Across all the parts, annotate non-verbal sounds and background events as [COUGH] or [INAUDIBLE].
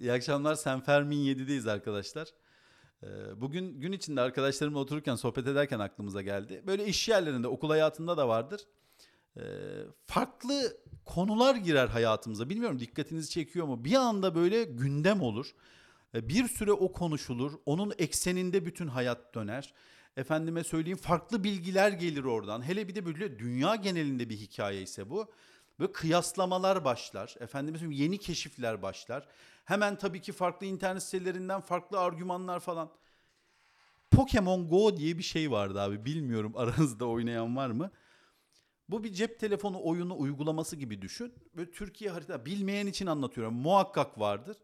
İyi akşamlar. Senfermin 7'deyiz arkadaşlar. Ee, Bugün gün içinde arkadaşlarımla otururken, sohbet ederken aklımıza geldi. Böyle iş yerlerinde, okul hayatında da vardır. Ee, Farklı konular girer hayatımıza. Bilmiyorum dikkatinizi çekiyor mu? Bir anda böyle gündem olur. Ee, Bir süre o konuşulur. Onun ekseninde bütün hayat döner. Efendime söyleyeyim farklı bilgiler gelir oradan. Hele bir de böyle dünya genelinde bir hikaye ise bu. Böyle kıyaslamalar başlar. Söyleyeyim yeni keşifler başlar. Hemen tabii ki farklı internet sitelerinden farklı argümanlar falan. Pokemon Go diye bir şey vardı abi. Bilmiyorum [LAUGHS] aranızda oynayan var mı? Bu bir cep telefonu oyunu uygulaması gibi düşün. Böyle Türkiye harita bilmeyen için anlatıyorum. Muhakkak vardır.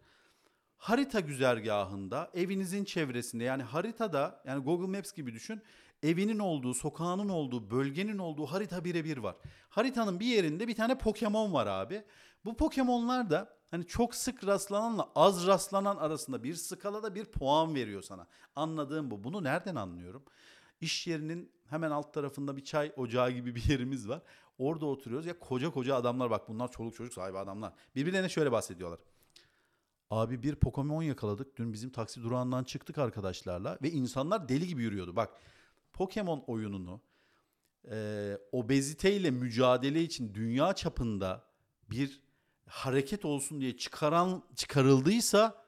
Harita güzergahında evinizin çevresinde yani haritada yani Google Maps gibi düşün. Evinin olduğu, sokağının olduğu, bölgenin olduğu harita birebir var. Haritanın bir yerinde bir tane Pokemon var abi. Bu Pokemon'lar da hani çok sık rastlananla az rastlanan arasında bir skalada bir puan veriyor sana. Anladığım bu. Bunu nereden anlıyorum? İş yerinin hemen alt tarafında bir çay ocağı gibi bir yerimiz var. Orada oturuyoruz ya koca koca adamlar bak bunlar çoluk çocuk sahibi adamlar. Birbirlerine şöyle bahsediyorlar. Abi bir Pokemon yakaladık. Dün bizim taksi durağından çıktık arkadaşlarla ve insanlar deli gibi yürüyordu. Bak Pokemon oyununu e, obeziteyle mücadele için dünya çapında bir hareket olsun diye çıkaran çıkarıldıysa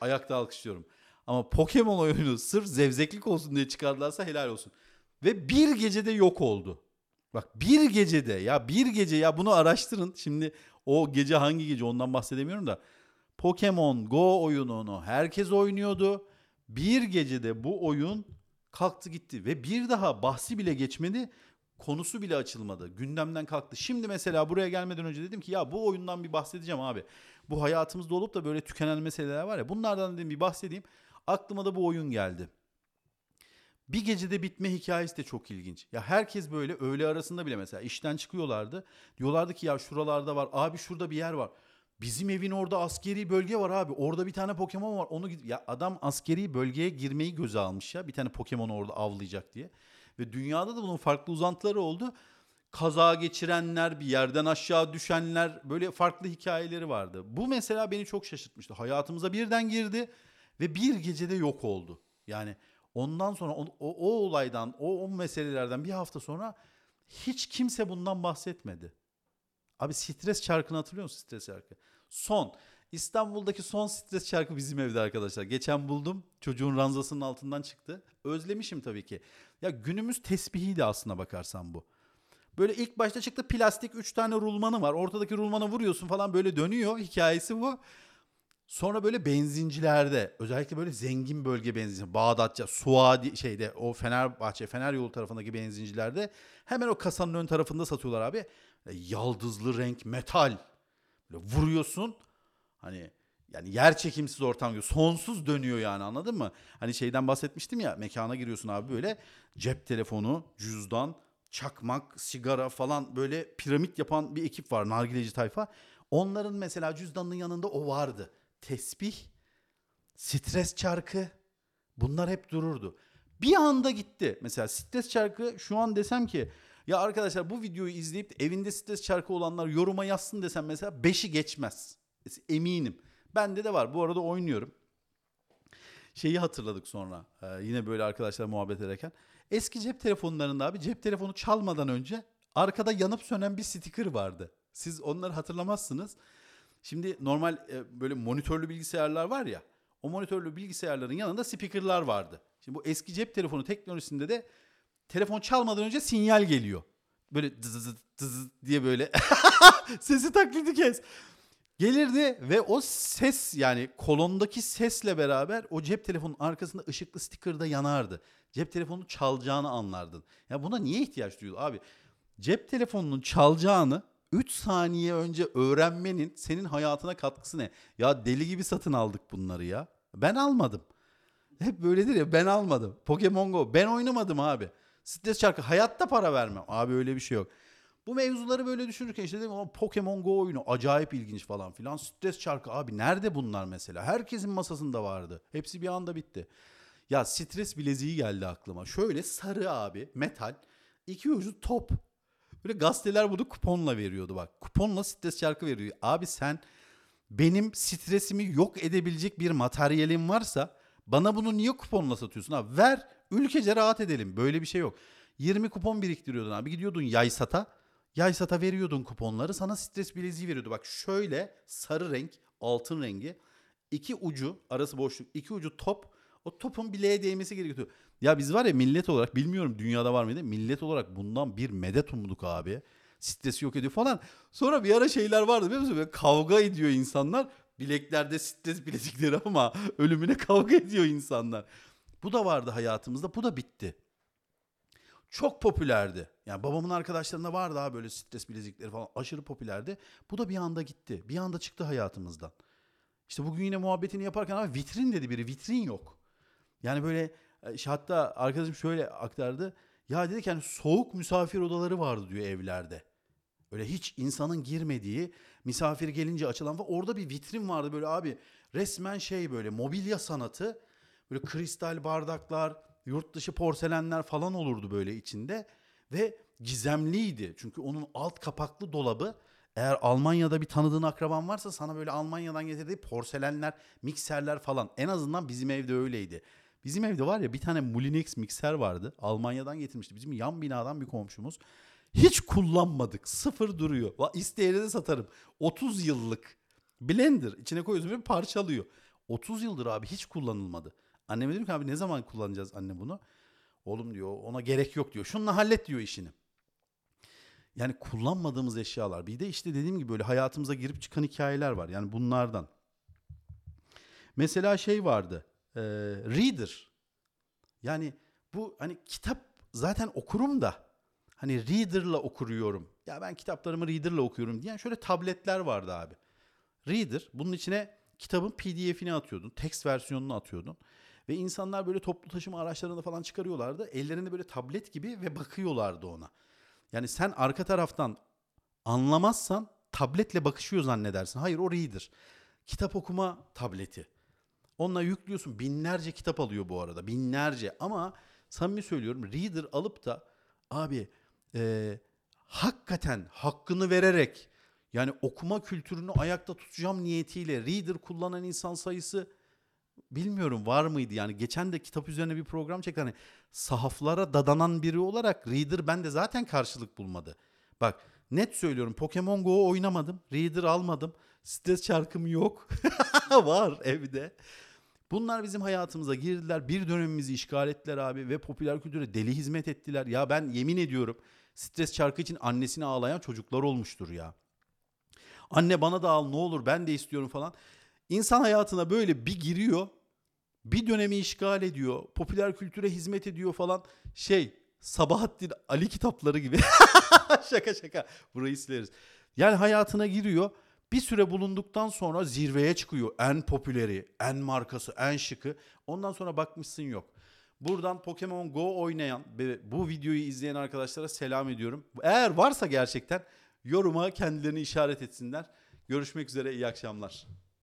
ayakta alkışlıyorum. Ama Pokemon oyunu sırf zevzeklik olsun diye çıkardılarsa helal olsun. Ve bir gecede yok oldu. Bak bir gecede ya bir gece ya bunu araştırın. Şimdi o gece hangi gece ondan bahsedemiyorum da. Pokemon Go oyununu herkes oynuyordu. Bir gecede bu oyun kalktı gitti ve bir daha bahsi bile geçmedi. Konusu bile açılmadı. Gündemden kalktı. Şimdi mesela buraya gelmeden önce dedim ki ya bu oyundan bir bahsedeceğim abi. Bu hayatımızda olup da böyle tükenen meseleler var ya. Bunlardan dedim bir bahsedeyim. Aklıma da bu oyun geldi. Bir gecede bitme hikayesi de çok ilginç. Ya herkes böyle öğle arasında bile mesela işten çıkıyorlardı. Diyorlardı ki ya şuralarda var. Abi şurada bir yer var. Bizim evin orada askeri bölge var abi. Orada bir tane Pokemon var. Onu ya adam askeri bölgeye girmeyi göze almış ya. Bir tane Pokemon'u orada avlayacak diye. Ve dünyada da bunun farklı uzantıları oldu. Kaza geçirenler, bir yerden aşağı düşenler böyle farklı hikayeleri vardı. Bu mesela beni çok şaşırtmıştı. Hayatımıza birden girdi ve bir gecede yok oldu. Yani ondan sonra o, o, o olaydan, o, o meselelerden bir hafta sonra hiç kimse bundan bahsetmedi. Abi stres çarkını hatırlıyor musun stres çarkı? Son. İstanbul'daki son stres çarkı bizim evde arkadaşlar. Geçen buldum. Çocuğun ranzasının altından çıktı. Özlemişim tabii ki. Ya günümüz tesbihiydi aslına bakarsan bu. Böyle ilk başta çıktı plastik 3 tane rulmanı var. Ortadaki rulmanı vuruyorsun falan böyle dönüyor. Hikayesi bu. Sonra böyle benzincilerde özellikle böyle zengin bölge benzinci Bağdatça, Suadi şeyde o Fenerbahçe, Fener yolu tarafındaki benzincilerde hemen o kasanın ön tarafında satıyorlar abi. E, Yaldızlı renk metal. Böyle vuruyorsun. Hani yani yer çekimsiz ortam gibi sonsuz dönüyor yani anladın mı? Hani şeyden bahsetmiştim ya mekana giriyorsun abi böyle cep telefonu, cüzdan, çakmak, sigara falan böyle piramit yapan bir ekip var nargileci tayfa. Onların mesela cüzdanının yanında o vardı. Tesbih, stres çarkı bunlar hep dururdu. Bir anda gitti. Mesela stres çarkı şu an desem ki ya arkadaşlar bu videoyu izleyip evinde stres çarkı olanlar yoruma yazsın desem mesela 5'i geçmez. Eminim. Bende de var. Bu arada oynuyorum. Şeyi hatırladık sonra. Ee, yine böyle arkadaşlar muhabbet ederken. Eski cep telefonlarında abi cep telefonu çalmadan önce arkada yanıp sönen bir sticker vardı. Siz onları hatırlamazsınız. Şimdi normal e, böyle monitörlü bilgisayarlar var ya. O monitörlü bilgisayarların yanında speakerlar vardı. Şimdi bu eski cep telefonu teknolojisinde de telefon çalmadan önce sinyal geliyor. Böyle dız dız dız diye böyle [LAUGHS] sesi taklidi kes. Gelirdi ve o ses yani kolondaki sesle beraber o cep telefonun arkasında ışıklı sticker yanardı. Cep telefonu çalacağını anlardın. Ya buna niye ihtiyaç duyuldu abi? Cep telefonunun çalacağını 3 saniye önce öğrenmenin senin hayatına katkısı ne? Ya deli gibi satın aldık bunları ya. Ben almadım. Hep böyledir ya ben almadım. Pokemon Go ben oynamadım abi. Stres çarkı hayatta para vermem. Abi öyle bir şey yok. Bu mevzuları böyle düşünürken işte dedim ama Pokemon Go oyunu acayip ilginç falan filan. Stres çarkı abi nerede bunlar mesela? Herkesin masasında vardı. Hepsi bir anda bitti. Ya stres bileziği geldi aklıma. Şöyle sarı abi metal. iki ucu top. Böyle gazeteler bunu kuponla veriyordu bak. Kuponla stres çarkı veriyor. Abi sen benim stresimi yok edebilecek bir materyalim varsa bana bunu niye kuponla satıyorsun abi? Ver ülkece rahat edelim. Böyle bir şey yok. 20 kupon biriktiriyordun abi. Gidiyordun Yaysat'a. Yaysat'a veriyordun kuponları. Sana stres bileziği veriyordu. Bak şöyle sarı renk, altın rengi. iki ucu arası boşluk. iki ucu top. O topun bileğe değmesi gerekiyor. Ya biz var ya millet olarak bilmiyorum dünyada var mıydı? Millet olarak bundan bir medet umduk abi. Stresi yok ediyor falan. Sonra bir ara şeyler vardı biliyor musun? Böyle kavga ediyor insanlar. Bileklerde stres bilezikleri ama ölümüne [LAUGHS] kavga ediyor insanlar. Bu da vardı hayatımızda. Bu da bitti. Çok popülerdi. Yani babamın arkadaşlarında vardı daha böyle stres bilezikleri falan aşırı popülerdi. Bu da bir anda gitti. Bir anda çıktı hayatımızdan. İşte bugün yine muhabbetini yaparken abi vitrin dedi biri. Vitrin yok. Yani böyle e, hatta arkadaşım şöyle aktardı. Ya dedi ki hani soğuk misafir odaları vardı diyor evlerde. Öyle hiç insanın girmediği misafir gelince açılan falan. Orada bir vitrin vardı böyle abi. Resmen şey böyle mobilya sanatı. Böyle kristal bardaklar, yurt dışı porselenler falan olurdu böyle içinde. Ve gizemliydi. Çünkü onun alt kapaklı dolabı eğer Almanya'da bir tanıdığın akraban varsa sana böyle Almanya'dan getirdiği porselenler, mikserler falan. En azından bizim evde öyleydi. Bizim evde var ya bir tane Mulinex mikser vardı. Almanya'dan getirmişti. Bizim yan binadan bir komşumuz. Hiç kullanmadık. Sıfır duruyor. İsteyene de satarım. 30 yıllık. Blender. içine koyuyorsun ve parçalıyor. 30 yıldır abi hiç kullanılmadı. Anneme dedim ki abi ne zaman kullanacağız anne bunu? Oğlum diyor ona gerek yok diyor. Şununla hallet diyor işini. Yani kullanmadığımız eşyalar. Bir de işte dediğim gibi böyle hayatımıza girip çıkan hikayeler var. Yani bunlardan. Mesela şey vardı. e, reader. Yani bu hani kitap zaten okurum da hani reader'la okuruyorum. Ya ben kitaplarımı reader'la okuyorum diyen şöyle tabletler vardı abi. Reader bunun içine kitabın PDF'ini atıyordun. Text versiyonunu atıyordun. Ve insanlar böyle toplu taşıma araçlarında falan çıkarıyorlardı. Ellerinde böyle tablet gibi ve bakıyorlardı ona. Yani sen arka taraftan anlamazsan tabletle bakışıyor zannedersin. Hayır o reader. Kitap okuma tableti. Onunla yüklüyorsun. Binlerce kitap alıyor bu arada. Binlerce. Ama samimi söylüyorum reader alıp da abi e, hakikaten hakkını vererek yani okuma kültürünü ayakta tutacağım niyetiyle reader kullanan insan sayısı bilmiyorum var mıydı yani geçen de kitap üzerine bir program çekti hani sahaflara dadanan biri olarak Reader bende zaten karşılık bulmadı. Bak net söylüyorum Pokemon Go oynamadım. Reader almadım. Stres çarkım yok. [LAUGHS] var evde. Bunlar bizim hayatımıza girdiler. Bir dönemimizi işgal ettiler abi ve popüler kültüre deli hizmet ettiler. Ya ben yemin ediyorum stres çarkı için annesini ağlayan çocuklar olmuştur ya. Anne bana da al ne olur ben de istiyorum falan. İnsan hayatına böyle bir giriyor. Bir dönemi işgal ediyor. Popüler kültüre hizmet ediyor falan. Şey Sabahattin Ali kitapları gibi. [LAUGHS] şaka şaka. Burayı sileriz. Yani hayatına giriyor. Bir süre bulunduktan sonra zirveye çıkıyor. En popüleri, en markası, en şıkı. Ondan sonra bakmışsın yok. Buradan Pokemon Go oynayan ve bu videoyu izleyen arkadaşlara selam ediyorum. Eğer varsa gerçekten yoruma kendilerini işaret etsinler. Görüşmek üzere iyi akşamlar.